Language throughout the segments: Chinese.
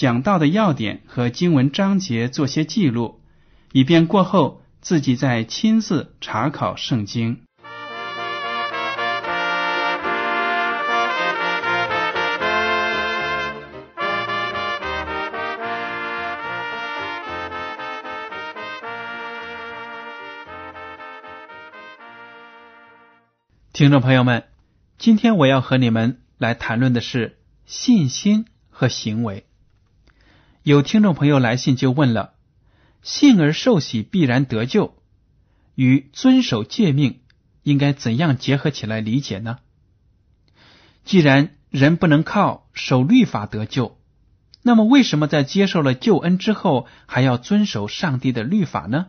讲到的要点和经文章节做些记录，以便过后自己再亲自查考圣经。听众朋友们，今天我要和你们来谈论的是信心和行为。有听众朋友来信就问了：信而受洗必然得救，与遵守诫命应该怎样结合起来理解呢？既然人不能靠守律法得救，那么为什么在接受了救恩之后还要遵守上帝的律法呢？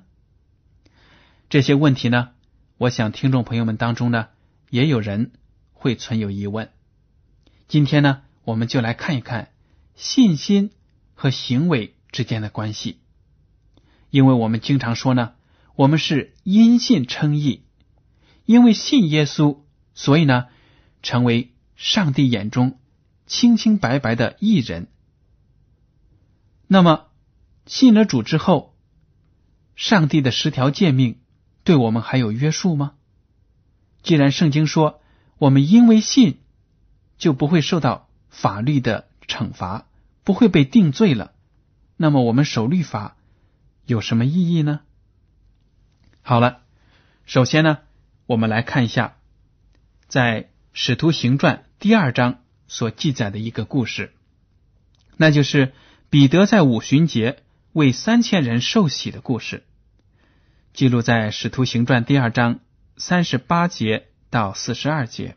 这些问题呢，我想听众朋友们当中呢。也有人会存有疑问。今天呢，我们就来看一看信心和行为之间的关系。因为我们经常说呢，我们是因信称义，因为信耶稣，所以呢，成为上帝眼中清清白白的义人。那么，信了主之后，上帝的十条诫命对我们还有约束吗？既然圣经说我们因为信就不会受到法律的惩罚，不会被定罪了，那么我们守律法有什么意义呢？好了，首先呢，我们来看一下在《使徒行传》第二章所记载的一个故事，那就是彼得在五旬节为三千人受洗的故事，记录在《使徒行传》第二章。三十八节到四十二节，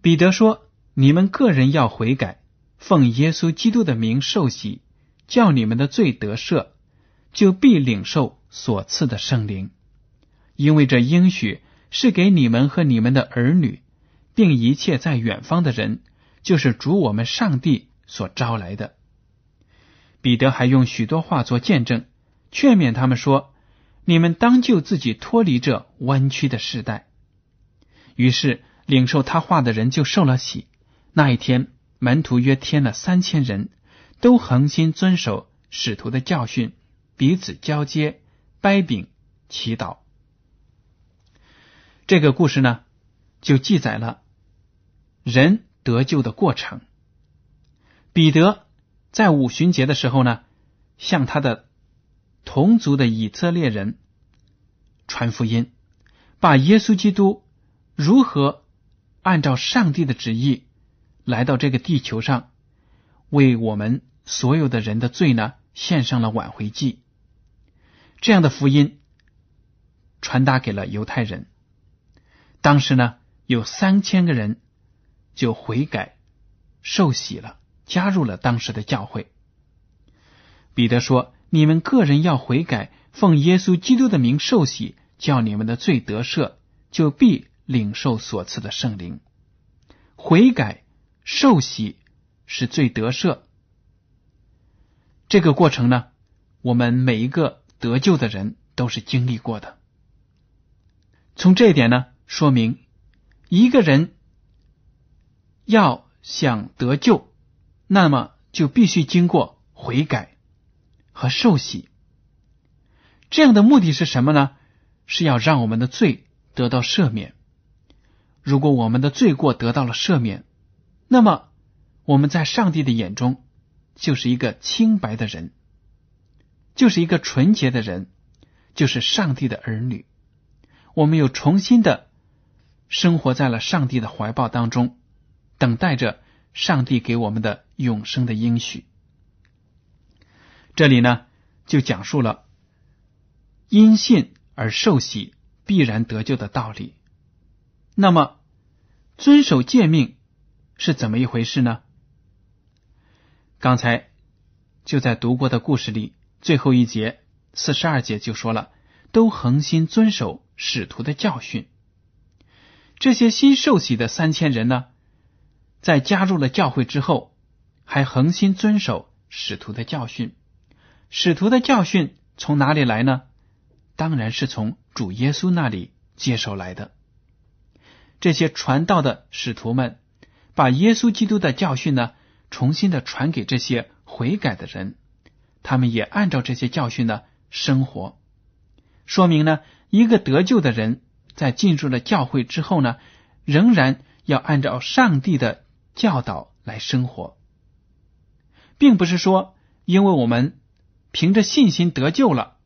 彼得说：“你们个人要悔改，奉耶稣基督的名受洗，叫你们的罪得赦，就必领受所赐的圣灵。因为这应许是给你们和你们的儿女，并一切在远方的人，就是主我们上帝所招来的。”彼得还用许多话做见证，劝勉他们说。你们当就自己脱离这弯曲的时代。于是领受他话的人就受了洗。那一天，门徒约添了三千人，都恒心遵守使徒的教训，彼此交接、掰饼、祈祷。这个故事呢，就记载了人得救的过程。彼得在五旬节的时候呢，向他的。同族的以色列人传福音，把耶稣基督如何按照上帝的旨意来到这个地球上，为我们所有的人的罪呢献上了挽回祭。这样的福音传达给了犹太人。当时呢，有三千个人就悔改受洗了，加入了当时的教会。彼得说。你们个人要悔改，奉耶稣基督的名受洗，叫你们的罪得赦，就必领受所赐的圣灵。悔改、受洗是最得赦。这个过程呢，我们每一个得救的人都是经历过的。从这一点呢，说明一个人要想得救，那么就必须经过悔改。和受洗，这样的目的是什么呢？是要让我们的罪得到赦免。如果我们的罪过得到了赦免，那么我们在上帝的眼中就是一个清白的人，就是一个纯洁的人，就是上帝的儿女。我们又重新的生活在了上帝的怀抱当中，等待着上帝给我们的永生的应许。这里呢，就讲述了因信而受洗必然得救的道理。那么，遵守诫命是怎么一回事呢？刚才就在读过的故事里，最后一节四十二节就说了，都恒心遵守使徒的教训。这些新受洗的三千人呢，在加入了教会之后，还恒心遵守使徒的教训。使徒的教训从哪里来呢？当然是从主耶稣那里接受来的。这些传道的使徒们，把耶稣基督的教训呢，重新的传给这些悔改的人，他们也按照这些教训呢生活。说明呢，一个得救的人在进入了教会之后呢，仍然要按照上帝的教导来生活，并不是说因为我们凭着信心得救了，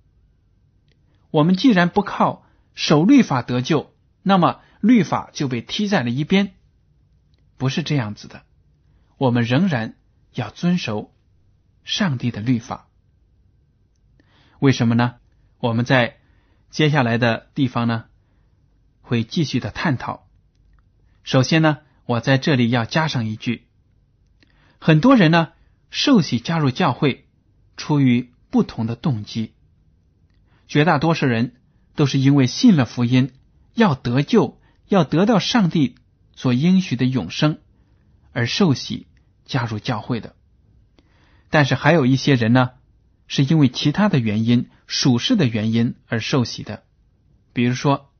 我们既然不靠守律法得救，那么。律法就被踢在了一边，不是这样子的。我们仍然要遵守上帝的律法。为什么呢？我们在接下来的地方呢，会继续的探讨。首先呢，我在这里要加上一句：很多人呢受洗加入教会，出于不同的动机。绝大多数人都是因为信了福音，要得救。要得到上帝所应许的永生而受洗加入教会的，但是还有一些人呢，是因为其他的原因、属世的原因而受洗的。比如说，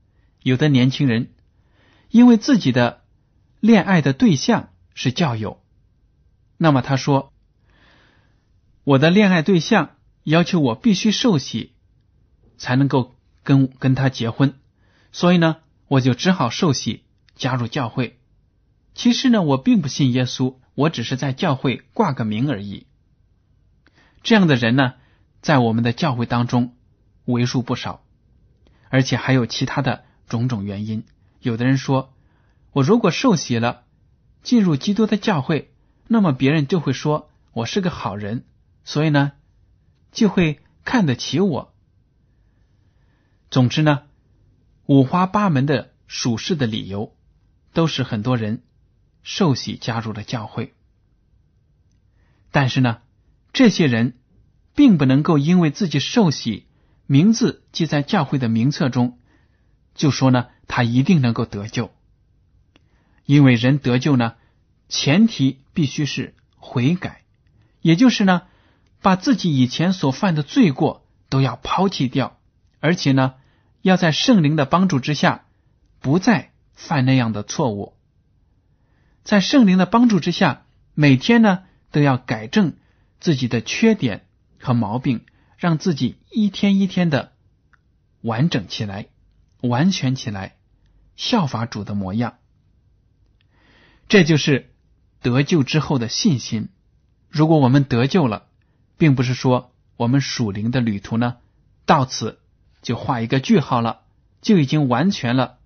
有的年轻人因为自己的恋爱的对象是教友，那么他说：“我的恋爱对象要求我必须受洗才能够跟跟他结婚，所以呢。”我就只好受洗加入教会。其实呢，我并不信耶稣，我只是在教会挂个名而已。这样的人呢，在我们的教会当中为数不少，而且还有其他的种种原因。有的人说，我如果受洗了，进入基督的教会，那么别人就会说我是个好人，所以呢，就会看得起我。总之呢。五花八门的属世的理由，都使很多人受洗加入了教会。但是呢，这些人并不能够因为自己受洗，名字记在教会的名册中，就说呢他一定能够得救。因为人得救呢，前提必须是悔改，也就是呢，把自己以前所犯的罪过都要抛弃掉，而且呢。要在圣灵的帮助之下，不再犯那样的错误。在圣灵的帮助之下，每天呢都要改正自己的缺点和毛病，让自己一天一天的完整起来、完全起来，效法主的模样。这就是得救之后的信心。如果我们得救了，并不是说我们属灵的旅途呢到此。就画一个句号了，就已经完全了。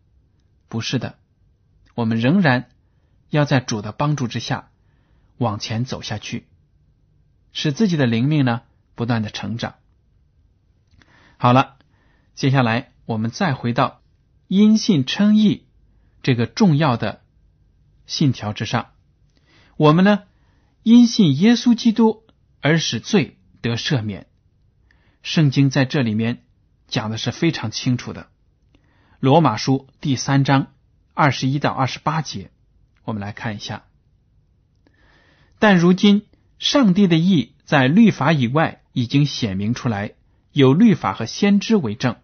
不是的，我们仍然要在主的帮助之下往前走下去，使自己的灵命呢不断的成长。好了，接下来我们再回到因信称义这个重要的信条之上。我们呢因信耶稣基督而使罪得赦免。圣经在这里面。讲的是非常清楚的，《罗马书》第三章二十一到二十八节，我们来看一下。但如今，上帝的意在律法以外已经显明出来，有律法和先知为证，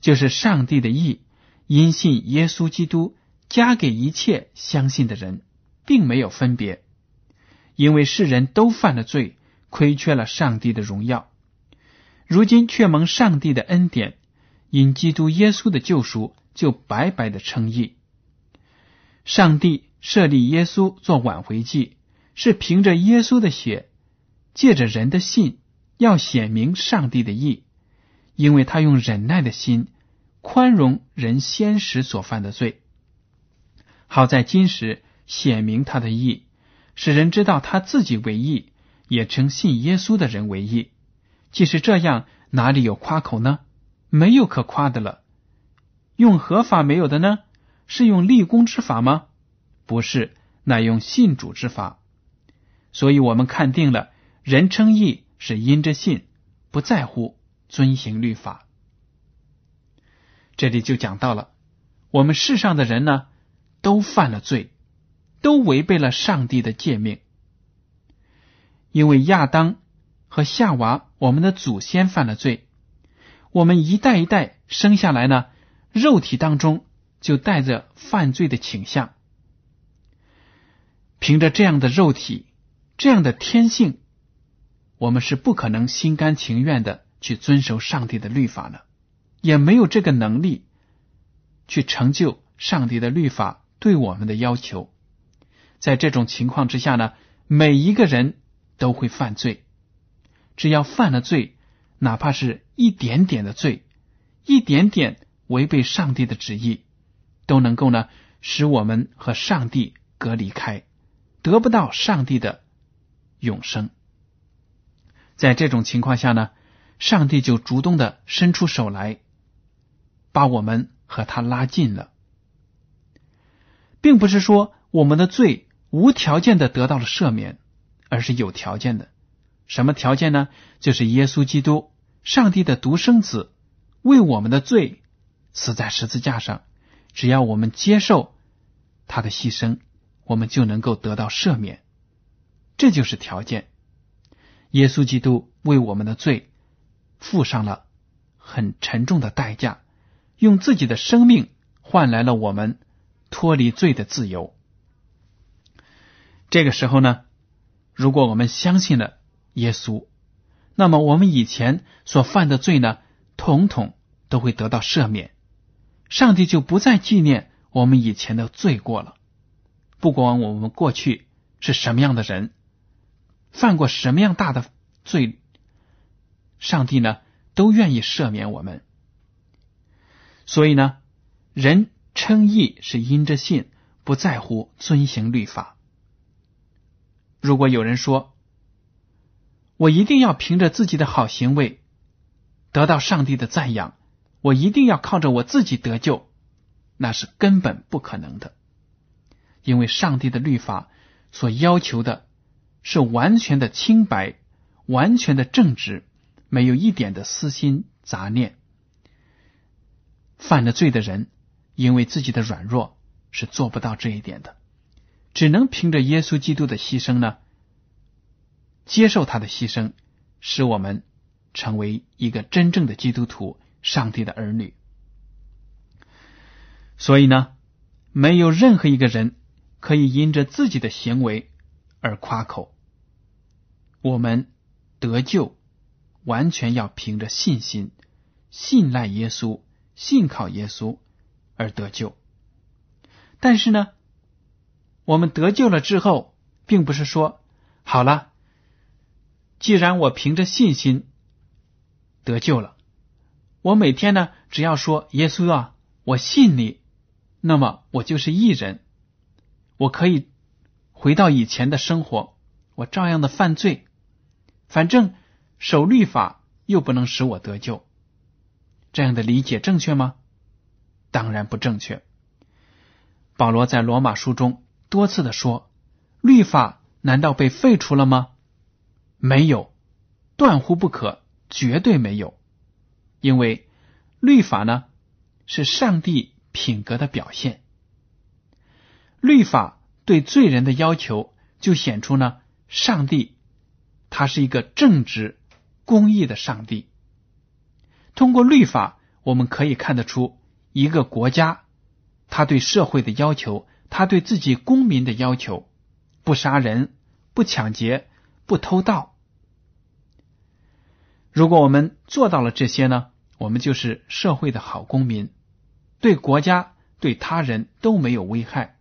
就是上帝的意因信耶稣基督加给一切相信的人，并没有分别，因为世人都犯了罪，亏缺了上帝的荣耀。如今却蒙上帝的恩典，因基督耶稣的救赎，就白白的称义。上帝设立耶稣做挽回祭，是凭着耶稣的血借着人的信，要显明上帝的义，因为他用忍耐的心宽容人先时所犯的罪，好在今时显明他的义，使人知道他自己为义，也称信耶稣的人为义。即使这样，哪里有夸口呢？没有可夸的了。用合法没有的呢？是用立功之法吗？不是，乃用信主之法。所以我们看定了，人称义是因着信，不在乎遵行律法。这里就讲到了，我们世上的人呢，都犯了罪，都违背了上帝的诫命。因为亚当和夏娃，我们的祖先犯了罪，我们一代一代生下来呢，肉体当中就带着犯罪的倾向。凭着这样的肉体。这样的天性，我们是不可能心甘情愿的去遵守上帝的律法的，也没有这个能力去成就上帝的律法对我们的要求。在这种情况之下呢，每一个人都会犯罪。只要犯了罪，哪怕是一点点的罪，一点点违背上帝的旨意，都能够呢使我们和上帝隔离开，得不到上帝的。永生，在这种情况下呢，上帝就主动的伸出手来，把我们和他拉近了，并不是说我们的罪无条件的得到了赦免，而是有条件的。什么条件呢？就是耶稣基督，上帝的独生子，为我们的罪死在十字架上。只要我们接受他的牺牲，我们就能够得到赦免。这就是条件。耶稣基督为我们的罪付上了很沉重的代价，用自己的生命换来了我们脱离罪的自由。这个时候呢，如果我们相信了耶稣，那么我们以前所犯的罪呢，统统都会得到赦免。上帝就不再纪念我们以前的罪过了。不管我们过去是什么样的人。犯过什么样大的罪，上帝呢都愿意赦免我们。所以呢，人称义是因着信，不在乎遵行律法。如果有人说，我一定要凭着自己的好行为得到上帝的赞扬，我一定要靠着我自己得救，那是根本不可能的，因为上帝的律法所要求的。是完全的清白，完全的正直，没有一点的私心杂念。犯了罪的人，因为自己的软弱是做不到这一点的，只能凭着耶稣基督的牺牲呢，接受他的牺牲，使我们成为一个真正的基督徒，上帝的儿女。所以呢，没有任何一个人可以因着自己的行为。而夸口，我们得救完全要凭着信心，信赖耶稣，信靠耶稣而得救。但是呢，我们得救了之后，并不是说好了，既然我凭着信心得救了，我每天呢只要说耶稣啊，我信你，那么我就是义人，我可以。回到以前的生活，我照样的犯罪，反正守律法又不能使我得救，这样的理解正确吗？当然不正确。保罗在罗马书中多次的说，律法难道被废除了吗？没有，断乎不可，绝对没有，因为律法呢是上帝品格的表现，律法。对罪人的要求，就显出呢，上帝他是一个正直、公义的上帝。通过律法，我们可以看得出一个国家他对社会的要求，他对自己公民的要求：不杀人、不抢劫、不偷盗。如果我们做到了这些呢，我们就是社会的好公民，对国家、对他人都没有危害。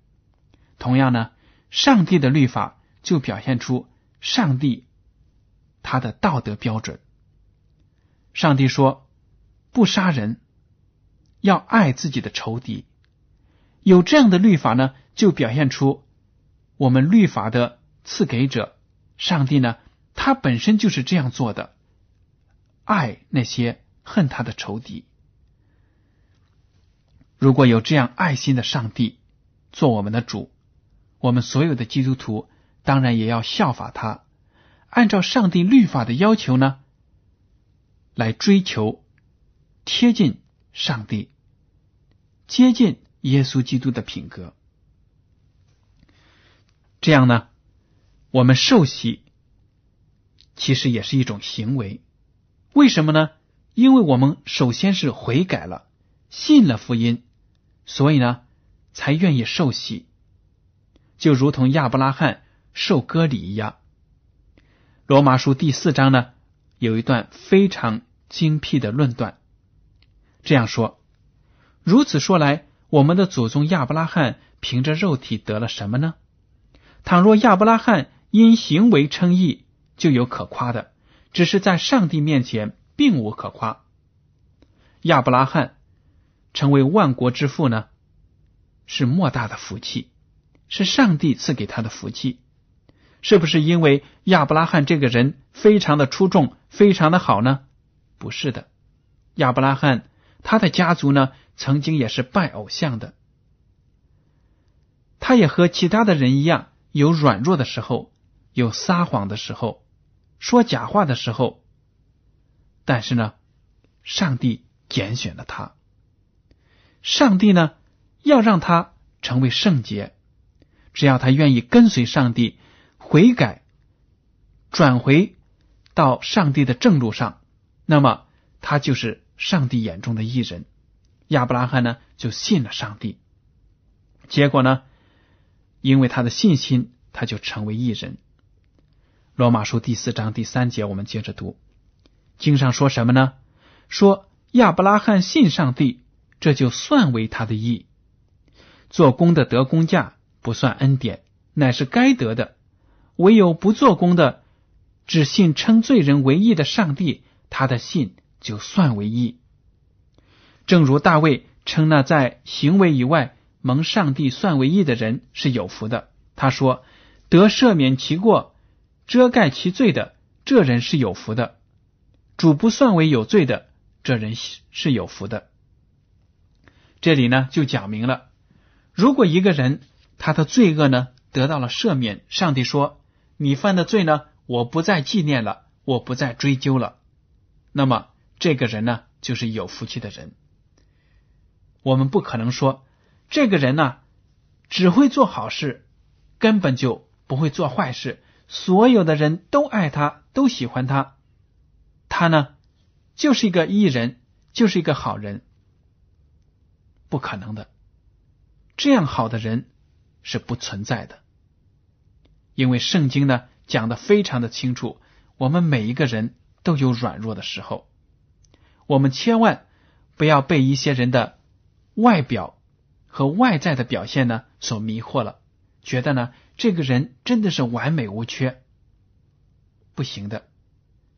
同样呢，上帝的律法就表现出上帝他的道德标准。上帝说：“不杀人，要爱自己的仇敌。”有这样的律法呢，就表现出我们律法的赐给者上帝呢，他本身就是这样做的，爱那些恨他的仇敌。如果有这样爱心的上帝做我们的主，我们所有的基督徒当然也要效法他，按照上帝律法的要求呢，来追求贴近上帝，接近。耶稣基督的品格，这样呢，我们受洗其实也是一种行为。为什么呢？因为我们首先是悔改了，信了福音，所以呢，才愿意受洗。就如同亚伯拉罕受割礼一样。罗马书第四章呢，有一段非常精辟的论断，这样说：如此说来。我们的祖宗亚伯拉罕凭着肉体得了什么呢？倘若亚伯拉罕因行为称义，就有可夸的；只是在上帝面前并无可夸。亚伯拉罕成为万国之父呢，是莫大的福气，是上帝赐给他的福气。是不是因为亚伯拉罕这个人非常的出众，非常的好呢？不是的，亚伯拉罕他的家族呢？曾经也是拜偶像的，他也和其他的人一样，有软弱的时候，有撒谎的时候，说假话的时候。但是呢，上帝拣选了他，上帝呢要让他成为圣洁，只要他愿意跟随上帝，悔改，转回到上帝的正路上，那么他就是上帝眼中的艺人。亚伯拉罕呢，就信了上帝。结果呢，因为他的信心，他就成为义人。罗马书第四章第三节，我们接着读。经上说什么呢？说亚伯拉罕信上帝，这就算为他的义。做工的得工价，不算恩典，乃是该得的；唯有不做工的，只信称罪人为义的上帝，他的信就算为义。正如大卫称那在行为以外蒙上帝算为义的人是有福的，他说：“得赦免其过、遮盖其罪的这人是有福的；主不算为有罪的这人是有福的。”这里呢就讲明了，如果一个人他的罪恶呢得到了赦免，上帝说：“你犯的罪呢，我不再纪念了，我不再追究了。”那么这个人呢就是有福气的人。我们不可能说这个人呢只会做好事，根本就不会做坏事。所有的人都爱他，都喜欢他，他呢就是一个艺人，就是一个好人，不可能的。这样好的人是不存在的，因为圣经呢讲的非常的清楚，我们每一个人都有软弱的时候，我们千万不要被一些人的。外表和外在的表现呢，所迷惑了，觉得呢这个人真的是完美无缺，不行的。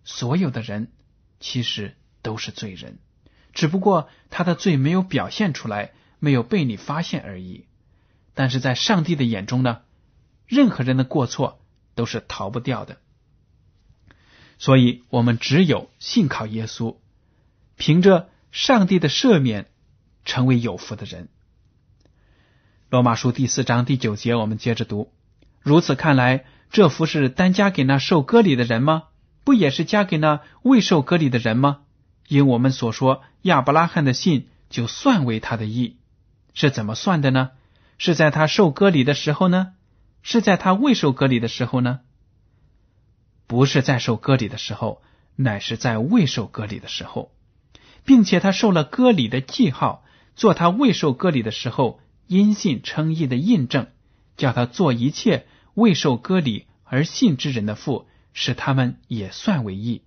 所有的人其实都是罪人，只不过他的罪没有表现出来，没有被你发现而已。但是在上帝的眼中呢，任何人的过错都是逃不掉的。所以，我们只有信靠耶稣，凭着上帝的赦免。成为有福的人。罗马书第四章第九节，我们接着读。如此看来，这福是单加给那受割礼的人吗？不也是加给那未受割礼的人吗？因我们所说，亚伯拉罕的信就算为他的义，是怎么算的呢？是在他受割礼的时候呢？是在他未受割礼的时候呢？不是在受割礼的时候，乃是在未受割礼的时候，并且他受了割礼的记号。做他未受割礼的时候，因信称义的印证，叫他做一切未受割礼而信之人的父，使他们也算为义；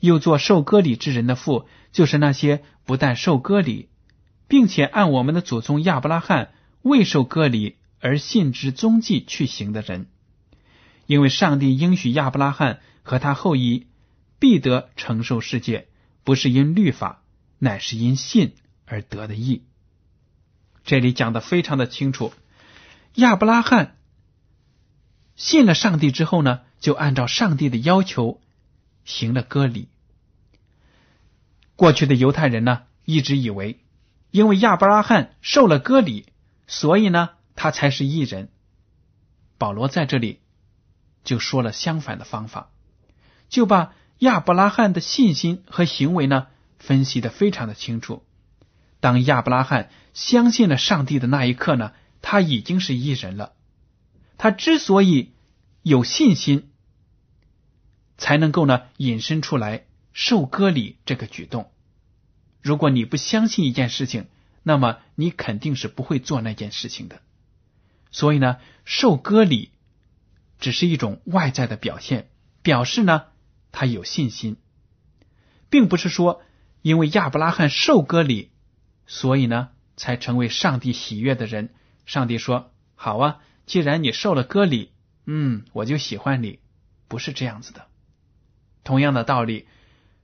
又做受割礼之人的父，就是那些不但受割礼，并且按我们的祖宗亚伯拉罕未受割礼而信之踪迹去行的人。因为上帝应许亚伯拉罕和他后裔必得承受世界，不是因律法，乃是因信而得的义。这里讲的非常的清楚。亚伯拉罕信了上帝之后呢，就按照上帝的要求行了割礼。过去的犹太人呢，一直以为，因为亚伯拉罕受了割礼，所以呢，他才是异人。保罗在这里就说了相反的方法，就把亚伯拉罕的信心和行为呢分析的非常的清楚。当亚伯拉罕相信了上帝的那一刻呢。他已经是异人了。他之所以有信心，才能够呢引申出来受割礼这个举动。如果你不相信一件事情，那么你肯定是不会做那件事情的。所以呢，受割礼只是一种外在的表现，表示呢他有信心，并不是说因为亚伯拉罕受割礼，所以呢才成为上帝喜悦的人。上帝说：“好啊，既然你受了割礼，嗯，我就喜欢你。”不是这样子的。同样的道理，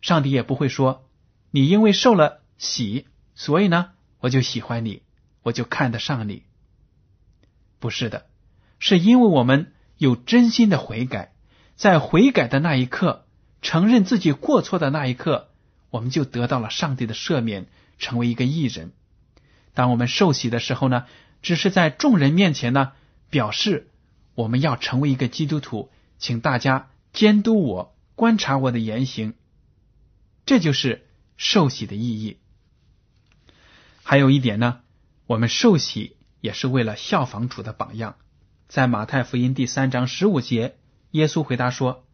上帝也不会说：“你因为受了喜，所以呢，我就喜欢你，我就看得上你。”不是的，是因为我们有真心的悔改，在悔改的那一刻，承认自己过错的那一刻，我们就得到了上帝的赦免，成为一个义人。当我们受洗的时候呢？只是在众人面前呢，表示我们要成为一个基督徒，请大家监督我，观察我的言行，这就是受洗的意义。还有一点呢，我们受洗也是为了效仿主的榜样。在马太福音第三章十五节，耶稣回答说：“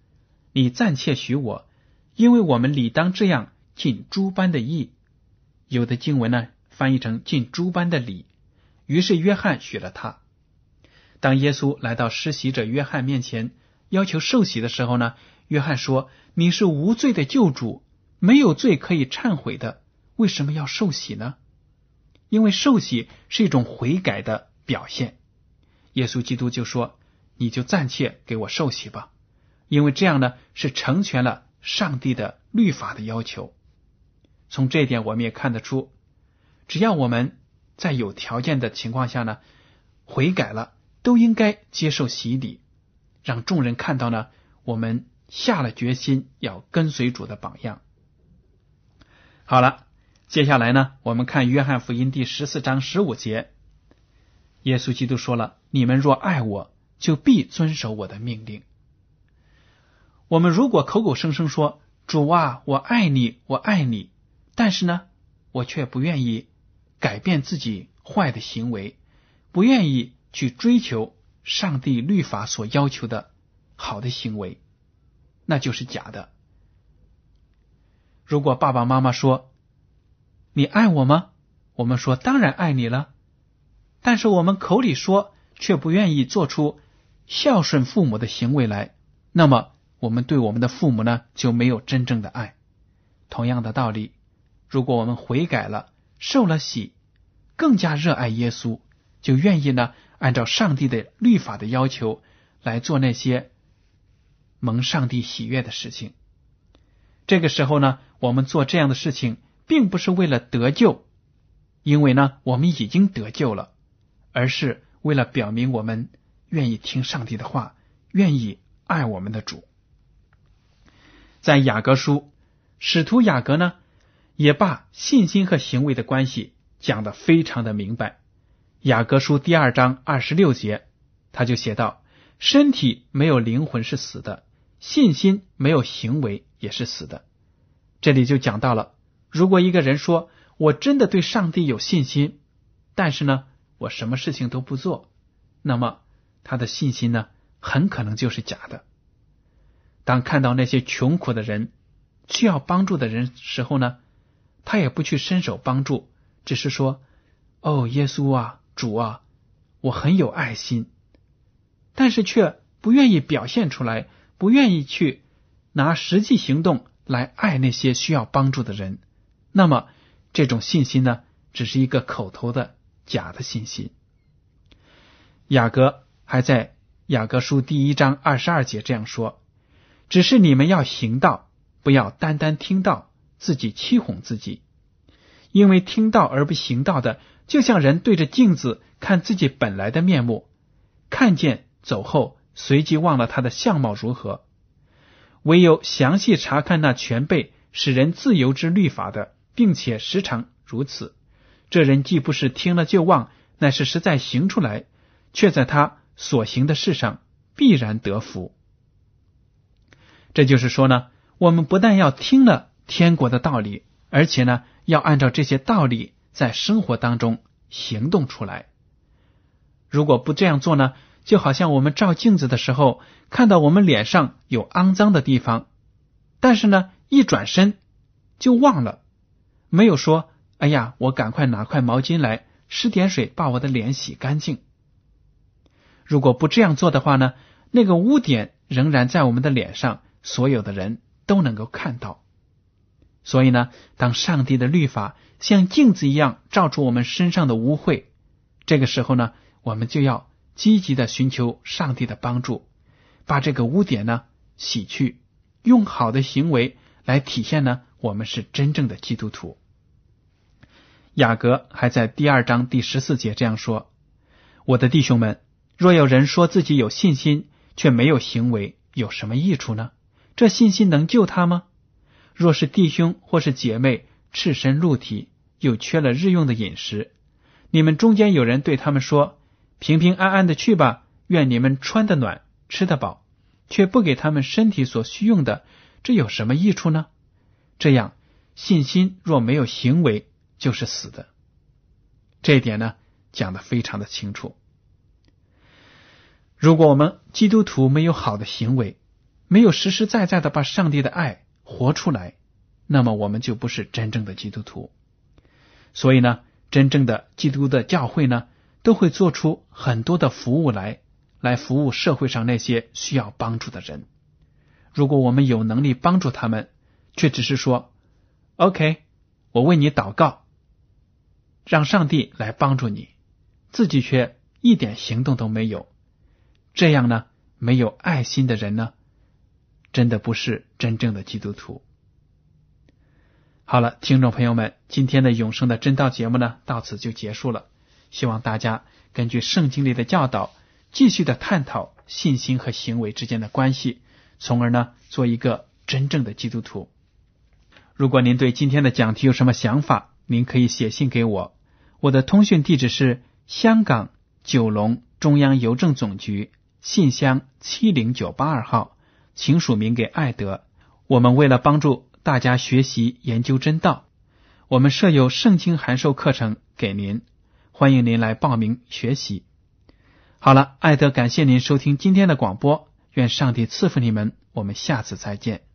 你暂且许我，因为我们理当这样尽诸般的义。”有的经文呢，翻译成尽诸般的礼。于是约翰许了他。当耶稣来到施洗者约翰面前，要求受洗的时候呢，约翰说：“你是无罪的救主，没有罪可以忏悔的，为什么要受洗呢？因为受洗是一种悔改的表现。”耶稣基督就说：“你就暂且给我受洗吧，因为这样呢是成全了上帝的律法的要求。”从这一点我们也看得出，只要我们。在有条件的情况下呢，悔改了都应该接受洗礼，让众人看到呢，我们下了决心要跟随主的榜样。好了，接下来呢，我们看约翰福音第十四章十五节，耶稣基督说了：“你们若爱我，就必遵守我的命令。”我们如果口口声声说“主啊，我爱你，我爱你”，但是呢，我却不愿意。改变自己坏的行为，不愿意去追求上帝律法所要求的好的行为，那就是假的。如果爸爸妈妈说你爱我吗？我们说当然爱你了，但是我们口里说却不愿意做出孝顺父母的行为来，那么我们对我们的父母呢就没有真正的爱。同样的道理，如果我们悔改了。受了洗，更加热爱耶稣，就愿意呢按照上帝的律法的要求来做那些蒙上帝喜悦的事情。这个时候呢，我们做这样的事情，并不是为了得救，因为呢我们已经得救了，而是为了表明我们愿意听上帝的话，愿意爱我们的主。在雅各书，使徒雅各呢。也把信心和行为的关系讲得非常的明白。雅各书第二章二十六节，他就写道：“身体没有灵魂是死的，信心没有行为也是死的。”这里就讲到了，如果一个人说我真的对上帝有信心，但是呢，我什么事情都不做，那么他的信心呢，很可能就是假的。当看到那些穷苦的人需要帮助的人时候呢？他也不去伸手帮助，只是说：“哦，耶稣啊，主啊，我很有爱心。”但是却不愿意表现出来，不愿意去拿实际行动来爱那些需要帮助的人。那么，这种信心呢，只是一个口头的假的信心。雅各还在雅各书第一章二十二节这样说：“只是你们要行道，不要单单听到，自己欺哄自己。因为听到而不行道的，就像人对着镜子看自己本来的面目，看见走后，随即忘了他的相貌如何。唯有详细查看那全备使人自由之律法的，并且时常如此，这人既不是听了就忘，乃是实在行出来，却在他所行的事上必然得福。这就是说呢，我们不但要听了天国的道理，而且呢。要按照这些道理在生活当中行动出来。如果不这样做呢，就好像我们照镜子的时候，看到我们脸上有肮脏的地方，但是呢，一转身就忘了，没有说：“哎呀，我赶快拿块毛巾来，湿点水把我的脸洗干净。”如果不这样做的话呢，那个污点仍然在我们的脸上，所有的人都能够看到。所以呢，当上帝的律法像镜子一样照出我们身上的污秽，这个时候呢，我们就要积极的寻求上帝的帮助，把这个污点呢洗去，用好的行为来体现呢，我们是真正的基督徒。雅各还在第二章第十四节这样说：“我的弟兄们，若有人说自己有信心，却没有行为，有什么益处呢？这信心能救他吗？”若是弟兄或是姐妹赤身露体，又缺了日用的饮食，你们中间有人对他们说：“平平安安的去吧，愿你们穿得暖，吃得饱。”却不给他们身体所需用的，这有什么益处呢？这样信心若没有行为，就是死的。这一点呢，讲的非常的清楚。如果我们基督徒没有好的行为，没有实实在在的把上帝的爱。活出来，那么我们就不是真正的基督徒。所以呢，真正的基督的教会呢，都会做出很多的服务来，来服务社会上那些需要帮助的人。如果我们有能力帮助他们，却只是说 “OK”，我为你祷告，让上帝来帮助你，自己却一点行动都没有，这样呢，没有爱心的人呢？真的不是真正的基督徒。好了，听众朋友们，今天的永生的真道节目呢，到此就结束了。希望大家根据圣经里的教导，继续的探讨信心和行为之间的关系，从而呢，做一个真正的基督徒。如果您对今天的讲题有什么想法，您可以写信给我，我的通讯地址是香港九龙中央邮政总局信箱七零九八二号。请署名给艾德。我们为了帮助大家学习研究真道，我们设有圣经函授课程给您，欢迎您来报名学习。好了，艾德，感谢您收听今天的广播，愿上帝赐福你们，我们下次再见。